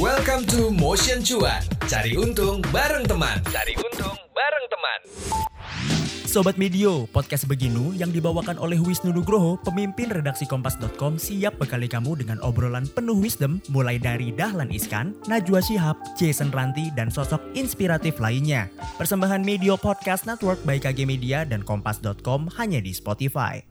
Welcome to Motion Cuan. Cari untung bareng teman. Cari untung bareng teman. Sobat Medio, podcast Beginu yang dibawakan oleh Wisnu Nugroho, pemimpin redaksi Kompas.com siap bekali kamu dengan obrolan penuh wisdom mulai dari Dahlan Iskan, Najwa Shihab, Jason Ranti, dan sosok inspiratif lainnya. Persembahan Medio Podcast Network by KG Media dan Kompas.com hanya di Spotify.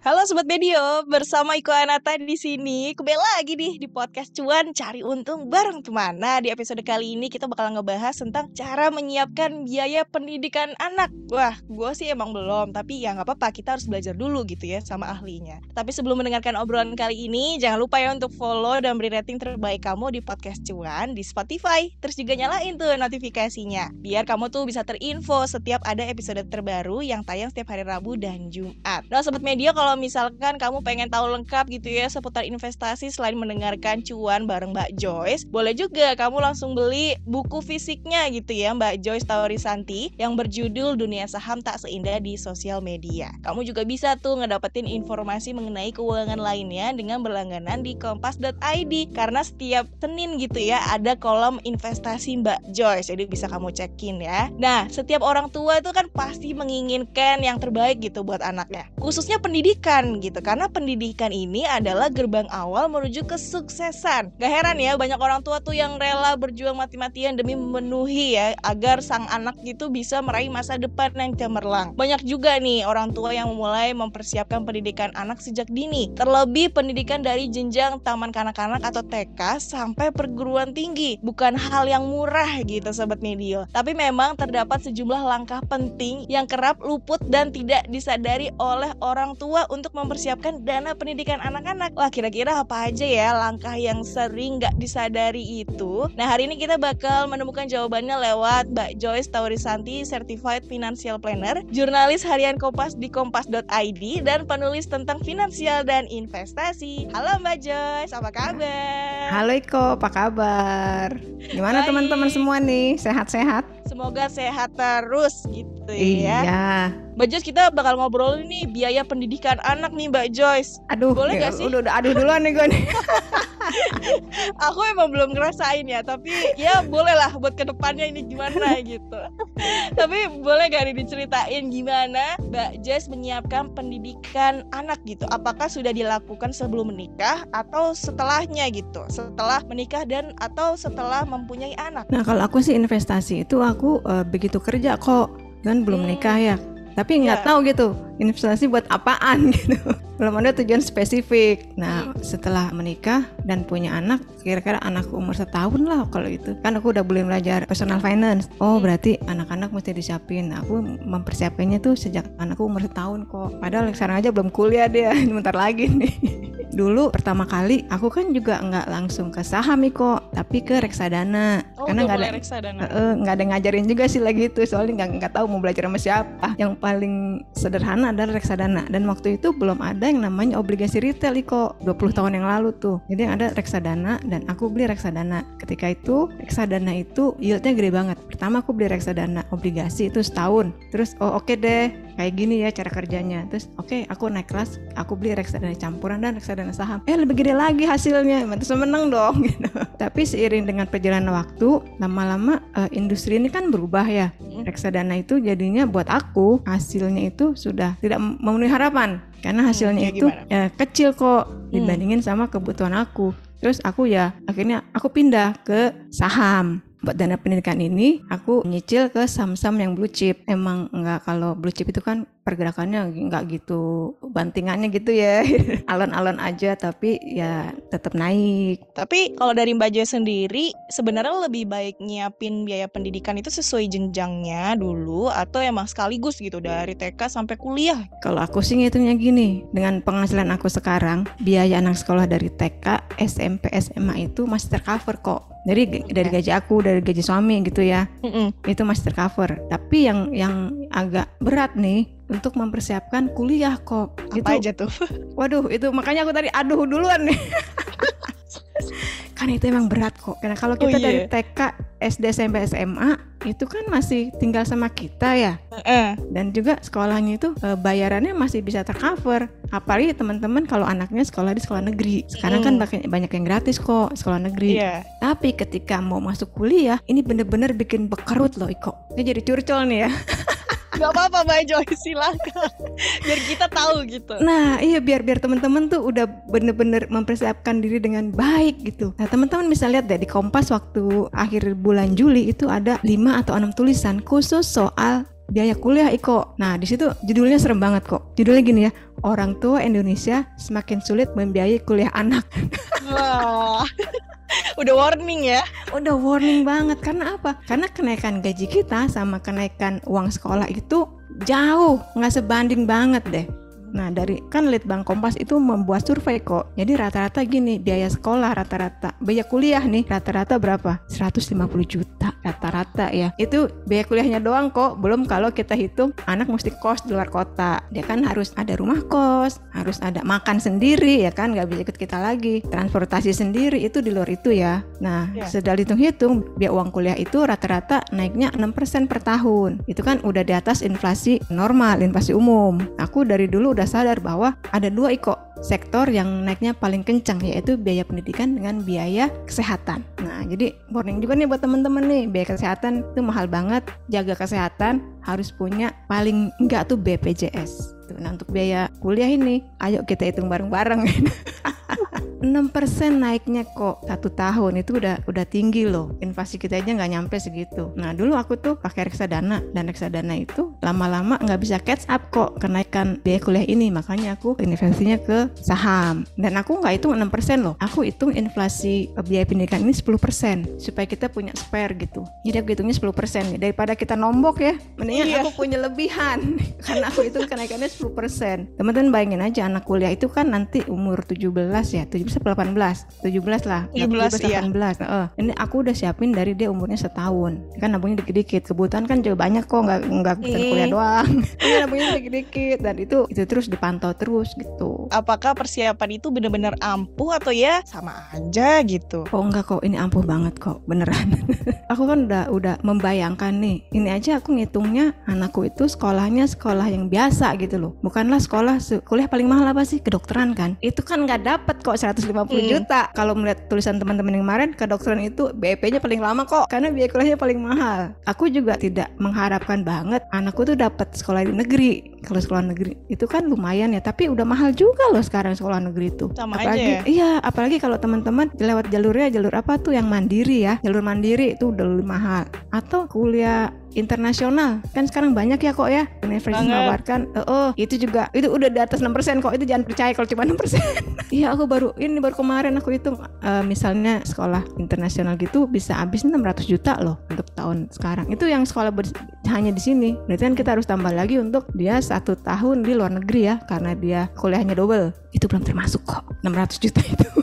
Halo Sobat Medio, bersama Iko Anata di sini. Kembali lagi nih di podcast Cuan Cari Untung bareng teman. Nah, di episode kali ini kita bakal ngebahas tentang cara menyiapkan biaya pendidikan anak. Wah, gue sih emang belum, tapi ya nggak apa-apa, kita harus belajar dulu gitu ya sama ahlinya. Tapi sebelum mendengarkan obrolan kali ini, jangan lupa ya untuk follow dan beri rating terbaik kamu di podcast Cuan di Spotify. Terus juga nyalain tuh notifikasinya, biar kamu tuh bisa terinfo setiap ada episode terbaru yang tayang setiap hari Rabu dan Jumat. Nah, Sobat Media kalau kalau misalkan kamu pengen tahu lengkap gitu ya seputar investasi selain mendengarkan cuan bareng Mbak Joyce, boleh juga kamu langsung beli buku fisiknya gitu ya Mbak Joyce Taurisanti yang berjudul Dunia Saham Tak Seindah di Sosial Media. Kamu juga bisa tuh ngedapetin informasi mengenai keuangan lainnya dengan berlangganan di kompas.id karena setiap Senin gitu ya ada kolom investasi Mbak Joyce jadi bisa kamu cekin ya. Nah, setiap orang tua itu kan pasti menginginkan yang terbaik gitu buat anaknya. Khususnya pendidik pendidikan gitu. Karena pendidikan ini adalah gerbang awal menuju kesuksesan. Gak heran ya banyak orang tua tuh yang rela berjuang mati-matian demi memenuhi ya agar sang anak gitu bisa meraih masa depan yang cemerlang. Banyak juga nih orang tua yang memulai mempersiapkan pendidikan anak sejak dini. Terlebih pendidikan dari jenjang taman kanak-kanak atau TK sampai perguruan tinggi. Bukan hal yang murah gitu sobat media tapi memang terdapat sejumlah langkah penting yang kerap luput dan tidak disadari oleh orang tua untuk mempersiapkan dana pendidikan anak-anak. Wah, kira-kira apa aja ya langkah yang sering nggak disadari itu? Nah, hari ini kita bakal menemukan jawabannya lewat Mbak Joyce Taurisanti, Certified Financial Planner, jurnalis harian Kompas di kompas.id, dan penulis tentang finansial dan investasi. Halo Mbak Joyce, apa kabar? Halo Iko, apa kabar? Gimana teman-teman semua nih? Sehat-sehat? Semoga sehat terus gitu ya. Iya. Mbak Joyce kita bakal ngobrol nih biaya pendidikan anak nih Mbak Joyce. Aduh, boleh ya, gak sih? Udah, udah aduh duluan nih gue nih. Aku emang belum ngerasain ya, tapi ya boleh lah buat ke depannya ini gimana gitu. tapi boleh gak nih diceritain gimana Mbak Joyce menyiapkan pendidikan anak gitu? Apakah sudah dilakukan sebelum menikah atau setelahnya gitu? Setelah menikah dan atau setelah mempunyai anak? Nah kalau aku sih investasi itu aku uh, begitu kerja kok kan belum nikah ya tapi nggak yeah. tahu gitu investasi buat apaan gitu belum ada tujuan spesifik. Nah hmm. setelah menikah dan punya anak kira-kira anakku umur setahun lah kalau itu kan aku udah boleh belajar personal finance. Oh hmm. berarti anak-anak mesti disiapin. Nah, aku mempersiapkannya tuh sejak anakku umur setahun kok. Padahal sekarang aja belum kuliah dia. Bentar lagi nih. Dulu pertama kali aku kan juga nggak langsung ke saham kok tapi ke reksadana. Oh, karena nggak ada reksadana. Nggak ada ngajarin juga sih lagi itu. Soalnya nggak nggak tahu mau belajar sama siapa. Yang paling sederhana adalah reksadana. Dan waktu itu belum ada yang namanya obligasi retail kok 20 tahun yang lalu tuh. Jadi ada reksadana dan aku beli reksadana. Ketika itu reksadana itu yieldnya gede banget. Pertama aku beli reksadana obligasi itu setahun. Terus oh oke okay deh kayak gini ya cara kerjanya. Terus oke okay, aku naik kelas aku beli reksadana campuran dan reksadana saham. Eh lebih gede lagi hasilnya terus menang dong gitu. tapi seiring dengan perjalanan waktu lama-lama uh, industri ini kan berubah ya. Hmm. reksadana itu jadinya buat aku hasilnya itu sudah tidak memenuhi harapan. Karena hasilnya hmm, itu ya, kecil kok hmm. dibandingin sama kebutuhan aku. Terus aku ya akhirnya aku pindah ke saham buat dana pendidikan ini aku nyicil ke saham-saham yang blue chip. Emang enggak kalau blue chip itu kan pergerakannya nggak gitu bantingannya gitu ya. Alon-alon aja tapi ya tetap naik. Tapi kalau dari Mbak Joy sendiri sebenarnya lebih baik nyiapin biaya pendidikan itu sesuai jenjangnya dulu atau emang sekaligus gitu dari TK sampai kuliah? Kalau aku sih ngitungnya gini dengan penghasilan aku sekarang biaya anak sekolah dari TK SMP SMA itu masih tercover kok. Dari okay. dari gaji aku dari gaji suami gitu ya mm itu masih tercover tapi yang yang agak berat nih untuk mempersiapkan kuliah kok. Apa gitu. aja tuh? Waduh, itu makanya aku tadi aduh duluan nih. kan itu emang berat kok. Karena kalau kita oh, iya. dari TK, SD, SMP, SMA itu kan masih tinggal sama kita ya. Heeh. Dan juga sekolahnya itu eh, bayarannya masih bisa tercover. Apalagi teman-teman kalau anaknya sekolah di sekolah negeri. Sekarang kan Mm. banyak banyak yang gratis kok sekolah negeri. Iya. Tapi ketika mau masuk kuliah, ini bener-bener bikin bekerut loh Iko. Ini jadi curcol nih ya. Gak apa-apa Mbak Joy, silakan. Biar kita tahu gitu. Nah, iya biar biar teman-teman tuh udah bener-bener mempersiapkan diri dengan baik gitu. Nah, teman-teman bisa lihat deh di Kompas waktu akhir bulan Juli itu ada 5 atau 6 tulisan khusus soal biaya kuliah Iko. Nah, di situ judulnya serem banget kok. Judulnya gini ya, orang tua Indonesia semakin sulit membiayai kuliah anak. Wah. Udah warning ya. Udah warning banget karena apa? Karena kenaikan gaji kita sama kenaikan uang sekolah itu jauh, nggak sebanding banget deh. Nah dari kan Litbang Kompas itu membuat survei kok. Jadi rata-rata gini biaya sekolah rata-rata biaya kuliah nih rata-rata berapa? 150 juta rata-rata ya. Itu biaya kuliahnya doang kok. Belum kalau kita hitung anak mesti kos di luar kota. Dia kan harus ada rumah kos, harus ada makan sendiri ya kan nggak bisa ikut kita lagi. Transportasi sendiri itu di luar itu ya. Nah Ya. sudah hitung-hitung biaya uang kuliah itu rata-rata naiknya 6% per tahun. Itu kan udah di atas inflasi normal, inflasi umum. Aku dari dulu udah sadar bahwa ada dua iko sektor yang naiknya paling kencang yaitu biaya pendidikan dengan biaya kesehatan. Nah, jadi warning juga nih buat teman-teman nih, biaya kesehatan itu mahal banget. Jaga kesehatan harus punya paling enggak tuh BPJS. Nah, untuk biaya kuliah ini, ayo kita hitung bareng-bareng. 6% naiknya kok satu tahun. Itu udah udah tinggi loh. Inflasi kita aja nggak nyampe segitu. Nah dulu aku tuh pakai reksadana dan reksadana itu lama-lama nggak bisa catch up kok kenaikan biaya kuliah ini. Makanya aku investasinya ke saham. Dan aku nggak hitung 6% loh. Aku hitung inflasi eh, biaya pendidikan ini 10% supaya kita punya spare gitu. Jadi aku hitungnya 10% nih. Daripada kita nombok ya mendingan Iya. aku punya lebihan. Karena aku hitung kenaikannya 10% teman-teman bayangin aja anak kuliah itu kan nanti umur 17 ya 17 atau 18 17 lah 17, iya. 18 Heeh. ini aku udah siapin dari dia umurnya setahun kan nabungnya dikit-dikit kebutuhan kan juga banyak kok nggak nggak Hmm. kuliah doang ini nabungnya dikit-dikit dan itu itu terus dipantau terus gitu Apakah persiapan itu benar-benar ampuh atau ya sama aja gitu? Oh enggak kok, ini ampuh banget kok, beneran. aku kan udah udah membayangkan nih, ini aja aku ngitungnya anakku itu sekolahnya sekolah yang biasa gitu loh. Bukanlah sekolah se- kuliah paling mahal apa sih kedokteran kan? Itu kan nggak dapet kok 150 Hmm. juta. Kalau melihat tulisan teman-teman yang kemarin kedokteran itu BP-nya paling lama kok, karena biaya kuliahnya paling mahal. Aku juga tidak mengharapkan banget anakku tuh dapat sekolah di negeri. Kalau sekolah negeri itu kan lumayan ya, tapi udah mahal juga loh sekarang sekolah negeri itu. Sama apalagi, aja ya? Iya, apalagi kalau teman-teman lewat jalurnya jalur apa tuh yang mandiri ya. Jalur mandiri itu udah lebih mahal. Atau kuliah internasional. Kan sekarang banyak ya kok ya. Universitas menawarkan Eh, oh itu juga itu udah di atas 6% kok itu jangan percaya kalau cuma 6% iya aku baru ini baru kemarin aku hitung eh, misalnya sekolah internasional gitu bisa habis 600 juta loh untuk tahun sekarang. Itu yang sekolah ber- hanya di sini. Berarti kan kita harus tambah lagi untuk dia satu tahun di luar negeri ya karena dia kuliahnya double. Itu belum termasuk kok 600 juta itu.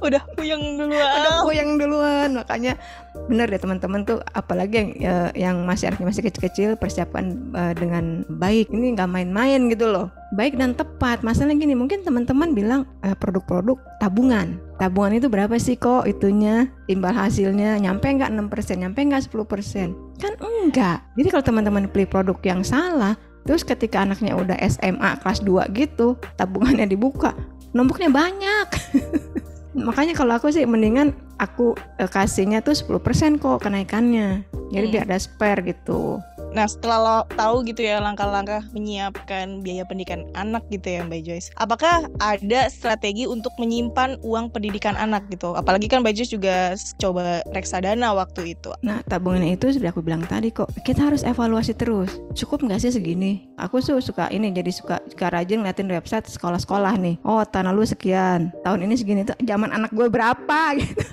Udah puyeng duluan. udah aku yang duluan makanya benar deh teman-teman tuh apalagi yang eh, yang masih anaknya masih kecil-kecil persiapkan eh, dengan baik. Ini nggak main-main gitu loh. Baik dan tepat. Masalahnya gini mungkin teman-teman bilang eh, produk-produk tabungan. Tabungan itu berapa sih kok itunya? Imbal hasilnya nyampe nggak 6% nyampe nggak 10% kan enggak. Jadi kalau teman-teman beli produk yang salah terus ketika anaknya udah SMA kelas 2 gitu tabungannya dibuka nomboknya banyak makanya kalau aku sih mendingan aku eh, kasihnya tuh 10% kok kenaikannya jadi Hmm. biar ada spare gitu Nah setelah lo tahu gitu ya langkah-langkah menyiapkan biaya pendidikan anak gitu ya Mbak Joyce. Apakah ada strategi untuk menyimpan uang pendidikan anak gitu? Apalagi kan Mbak Joyce juga coba reksadana waktu itu. Nah tabungannya itu sudah aku bilang tadi kok kita harus evaluasi terus. Cukup nggak sih segini? Aku tuh suka ini jadi suka suka rajin ngeliatin website sekolah-sekolah nih. Oh tanah lu sekian. Tahun ini segini tuh zaman anak gue berapa? Gitu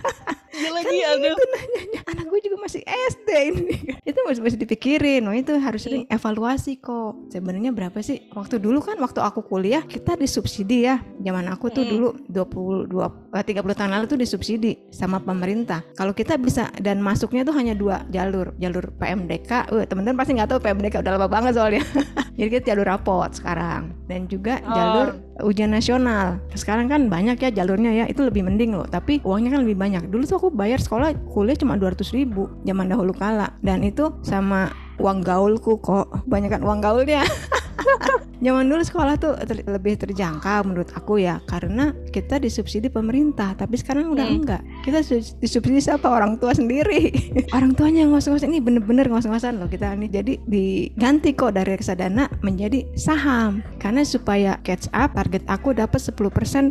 Iya lagi Kan aduh. gitu nanyanya. anak gue juga masih SD ini. Itu masih masih dipikirin oh itu harus sering evaluasi kok. Sebenarnya berapa sih? Waktu dulu kan waktu aku kuliah kita disubsidi ya. Zaman aku tuh Mm. dulu 22 eh, 30 tahun lalu tuh disubsidi sama pemerintah. Kalau kita bisa dan masuknya tuh hanya dua jalur, jalur PMDK. Uh, teman-teman pasti nggak tahu PMDK udah lama banget soalnya. Jadi kita jalur rapot sekarang dan juga Oh. jalur ujian nasional. Sekarang kan banyak ya jalurnya ya, itu lebih mending loh. Tapi uangnya kan lebih banyak. Dulu tuh aku bayar sekolah kuliah cuma 200 ribu zaman dahulu kala. Dan itu sama uang gaulku kok. Banyak kan uang gaulnya. Zaman dulu sekolah tuh ter- lebih terjangkau menurut aku ya karena kita disubsidi pemerintah tapi sekarang udah Hmm. enggak. Kita su- disubsidi siapa orang tua sendiri. Orang tuanya ngos-ngos ini bener-bener ngos-ngosan loh kita ini jadi diganti kok dari reksadana menjadi saham. Karena supaya catch up target aku dapat 10%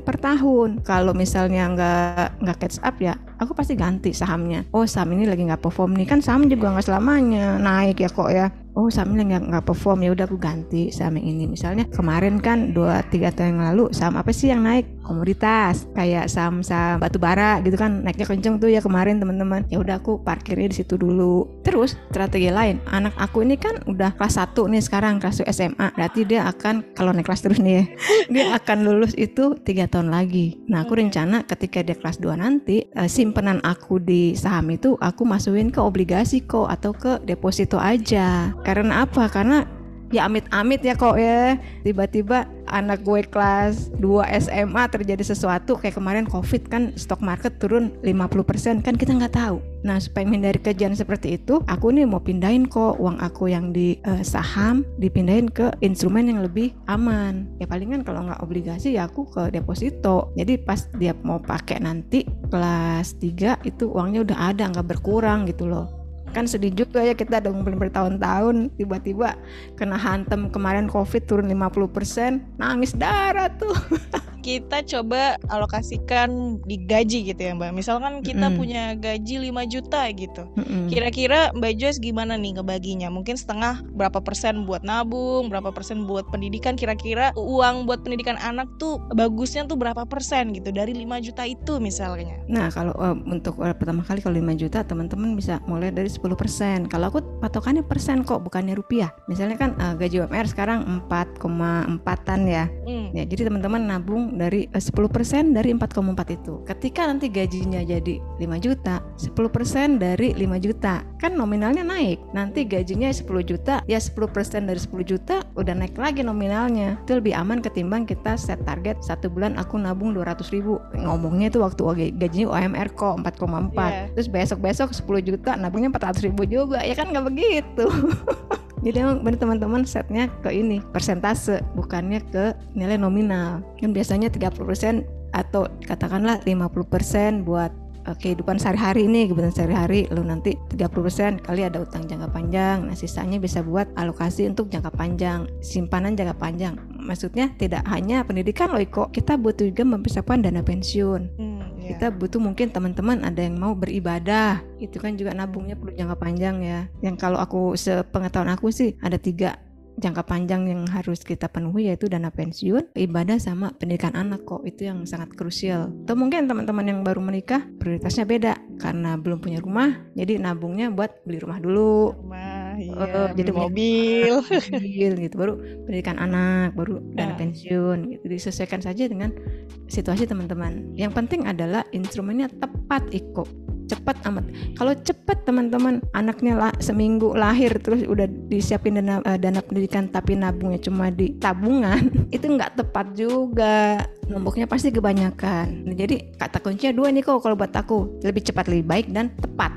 per tahun. Kalau misalnya nggak nggak catch up ya aku pasti ganti sahamnya. Oh saham ini lagi nggak perform nih. Kan saham juga nggak selamanya. Naik ya kok ya oh saham ini nggak nggak perform. Ya udah aku ganti saham yang ini. Misalnya kemarin kan dua tiga tahun yang lalu saham apa sih yang naik komoditas kayak saham saham batu bara gitu kan naiknya kenceng tuh ya kemarin teman-teman. Ya udah aku parkirnya di situ dulu. Terus strategi lain. Anak aku ini kan udah kelas 1 nih sekarang kelas 1 SMA berarti dia akan kalau naik kelas terus nih ya dia akan lulus itu tiga tahun lagi. Nah aku rencana ketika dia kelas 2 nanti eh, simpanan aku di saham itu aku masukin ke obligasi kok atau ke deposito aja. Karena apa? Karena ya amit-amit ya kok ya. Tiba-tiba anak gue kelas 2 SMA terjadi sesuatu kayak kemarin covid kan stock market turun 50% kan kita nggak tahu. Nah supaya menghindari kejadian seperti itu aku nih mau pindahin kok uang aku yang di eh, saham dipindahin ke instrumen yang lebih aman. Ya palingan kalau nggak obligasi ya aku ke deposito. Jadi pas dia mau pakai nanti kelas 3 itu uangnya udah ada nggak berkurang gitu loh kan sedih juga ya kita udah ngumpulin bertahun-tahun tiba-tiba kena hantem kemarin covid turun 50% nangis darah tuh Kita coba alokasikan di gaji gitu ya Mbak. Misalkan kita Mm-mm. punya gaji 5 juta gitu. Mm-mm. Kira-kira Mbak Joyce gimana nih ngebaginya? Mungkin setengah berapa persen buat nabung, berapa persen buat pendidikan. Kira-kira uang buat pendidikan anak tuh bagusnya tuh berapa persen gitu dari 5 juta itu misalnya. Nah kalau eh, untuk eh, pertama kali kalau 5 juta teman-teman bisa mulai dari 10% Kalau aku patokannya persen kok bukannya rupiah Misalnya kan eh, gaji UMR sekarang 4,4an ya Hmm. Ya, jadi teman-teman nabung dari eh, 10% dari 4,4 itu. Ketika nanti gajinya jadi 5 juta, 10% dari 5 juta. Kan nominalnya naik. Nanti gajinya 10 juta, ya 10% dari 10 juta udah naik lagi nominalnya. Itu lebih aman ketimbang kita set target satu bulan aku nabung 200 ribu. Ngomongnya itu waktu gajinya UMR kok 4,4. Iya. Terus besok-besok 10 juta nabungnya 400 ribu juga. Ya kan nggak begitu. Jadi emang bener teman-teman setnya ke ini persentase bukannya ke nilai nominal. Kan biasanya 30% atau katakanlah 50% buat eh, kehidupan sehari-hari ini kebutuhan sehari-hari lalu nanti 30% kali ada utang jangka panjang. Nah sisanya bisa buat alokasi untuk jangka panjang simpanan jangka panjang. Maksudnya tidak hanya pendidikan loh Iko. Kita butuh juga mempersiapkan dana pensiun. Hmm, iya. kita butuh mungkin teman-teman ada yang mau beribadah. Itu kan juga nabungnya perlu jangka panjang ya. Yang kalau aku sepengetahuan aku sih ada tiga jangka panjang yang harus kita penuhi yaitu dana pensiun, ibadah sama pendidikan anak kok. Itu yang sangat krusial. Atau mungkin teman-teman yang baru menikah prioritasnya beda. Karena belum punya rumah, jadi nabungnya buat beli rumah dulu, Rumah, iya, beli jadi mobil. mobil gitu, baru pendidikan anak, baru dana Ya. pensiun gitu. Disesuaikan saja dengan situasi teman-teman. Yang penting adalah instrumennya tepat Iko. Cepat amat. Kalau cepat teman-teman anaknya lah, seminggu lahir terus udah disiapin dana eh, dana pendidikan tapi nabungnya cuma di tabungan itu nggak tepat juga. Nomboknya pasti kebanyakan. Nah, jadi kata kuncinya dua nih kok kalau buat aku lebih cepat lebih baik dan tepat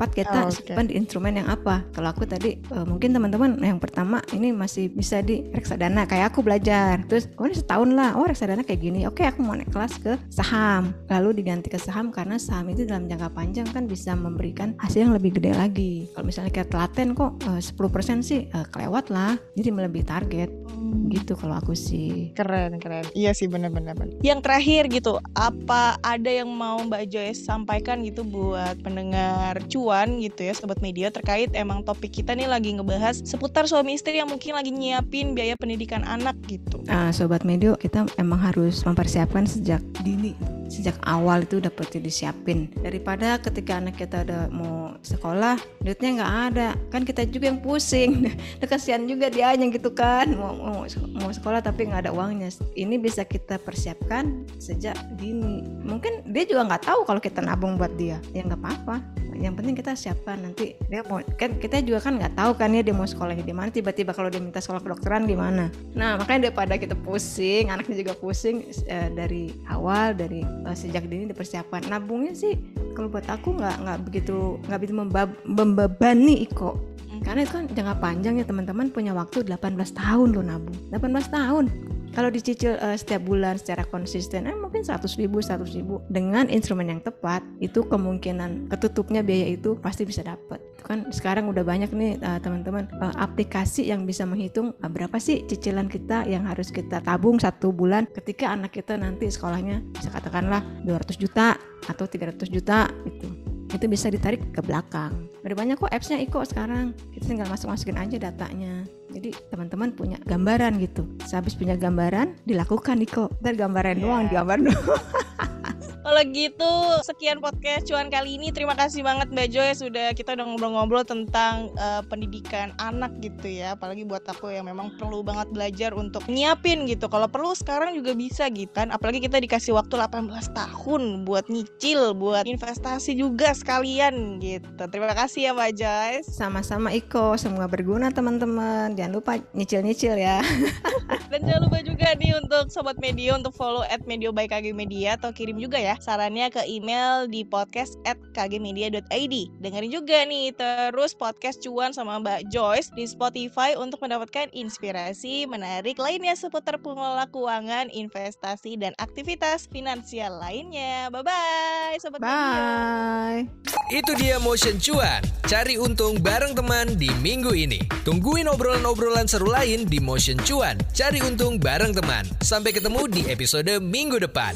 tepat kita Oke. simpan di instrumen yang apa. Kalau aku tadi eh, mungkin teman-teman yang pertama ini masih bisa di reksadana kayak aku belajar. Terus oh ini setahun lah. Oh reksadana kayak gini. Oke aku mau naik kelas ke saham. Lalu diganti ke saham karena saham itu dalam jangka panjang kan bisa memberikan hasil yang lebih gede lagi. Kalau misalnya kayak telaten kok eh, 10% sih eh, kelewat lah. Jadi melebihi target. Hmm. gitu kalau aku sih. Keren, keren. Iya sih benar-benar. Yang terakhir gitu, apa ada yang mau Mbak Joyce sampaikan gitu buat pendengar cuan cuan gitu ya sobat media terkait emang topik kita nih lagi ngebahas seputar suami istri yang mungkin lagi nyiapin biaya pendidikan anak gitu. Ah, sobat medio kita emang harus mempersiapkan sejak dini sejak awal itu udah pasti disiapin. Daripada ketika anak kita udah mau sekolah duitnya nggak ada. Kan kita juga yang pusing. Udah kasihan juga dia yang gitu kan. Mau, mau, mau sekolah tapi nggak ada uangnya. Ini bisa kita persiapkan sejak dini. Mungkin dia juga nggak tahu kalau kita nabung buat dia. Ya nggak apa-apa yang penting kita siapkan. Nanti dia mau kan kita juga kan nggak tahu kan ya dia mau sekolahnya di mana tiba-tiba kalau dia minta sekolah kedokteran gimana nah makanya daripada kita pusing anaknya juga pusing eh, dari awal dari eh, sejak dini dipersiapkan. Nabungnya sih kalau buat aku nggak nggak begitu nggak begitu membab- membebani Iko. Karena itu kan jangka panjang ya teman-teman punya waktu 18 tahun loh nabung. 18 tahun kalau dicicil eh, setiap bulan secara konsisten eh, mungkin 100 ribu 100 ribu. Dengan instrumen yang tepat itu kemungkinan ketutupnya biaya itu pasti bisa dapat kan sekarang udah banyak nih eh, teman-teman eh, aplikasi yang bisa menghitung eh, berapa sih cicilan kita yang harus kita tabung satu bulan ketika anak kita nanti sekolahnya bisa katakanlah 200 juta atau 300 juta gitu itu bisa ditarik ke belakang. Udah banyak kok apps-nya Iko sekarang. Kita tinggal masuk-masukin aja datanya. Jadi teman-teman punya gambaran gitu. Sehabis punya gambaran, dilakukan Iko. Dan gambaran doang, digambar doang. Kalau gitu sekian podcast cuan kali ini. Terima kasih banget Mbak Joy sudah kita udah ngobrol-ngobrol tentang eh, pendidikan anak gitu ya. Apalagi buat aku yang memang perlu banget belajar untuk nyiapin gitu. Kalau perlu sekarang juga bisa gitu kan. Apalagi kita dikasih waktu 18 tahun buat nyicil buat investasi juga sekalian gitu. Terima kasih ya Mbak Joy. Sama-sama Iko, semua berguna teman-teman. Jangan lupa nyicil-nyicil ya. Dan jangan lupa juga nih untuk Sobat Medio untuk follow at Medio by KG Media atau kirim juga ya sarannya ke email di podcast at kgmedia.id. Dengerin juga nih terus podcast cuan sama Mbak Joyce di Spotify untuk mendapatkan inspirasi menarik lainnya seputar pengelola keuangan, investasi, dan aktivitas finansial lainnya. Bye-bye Sobat. Bye. Itu dia Motion Cuan. Cari untung bareng teman di minggu ini. Tungguin obrolan-obrolan seru lain di Motion Cuan. Cari untung bareng teman. Sampai ketemu di episode minggu depan.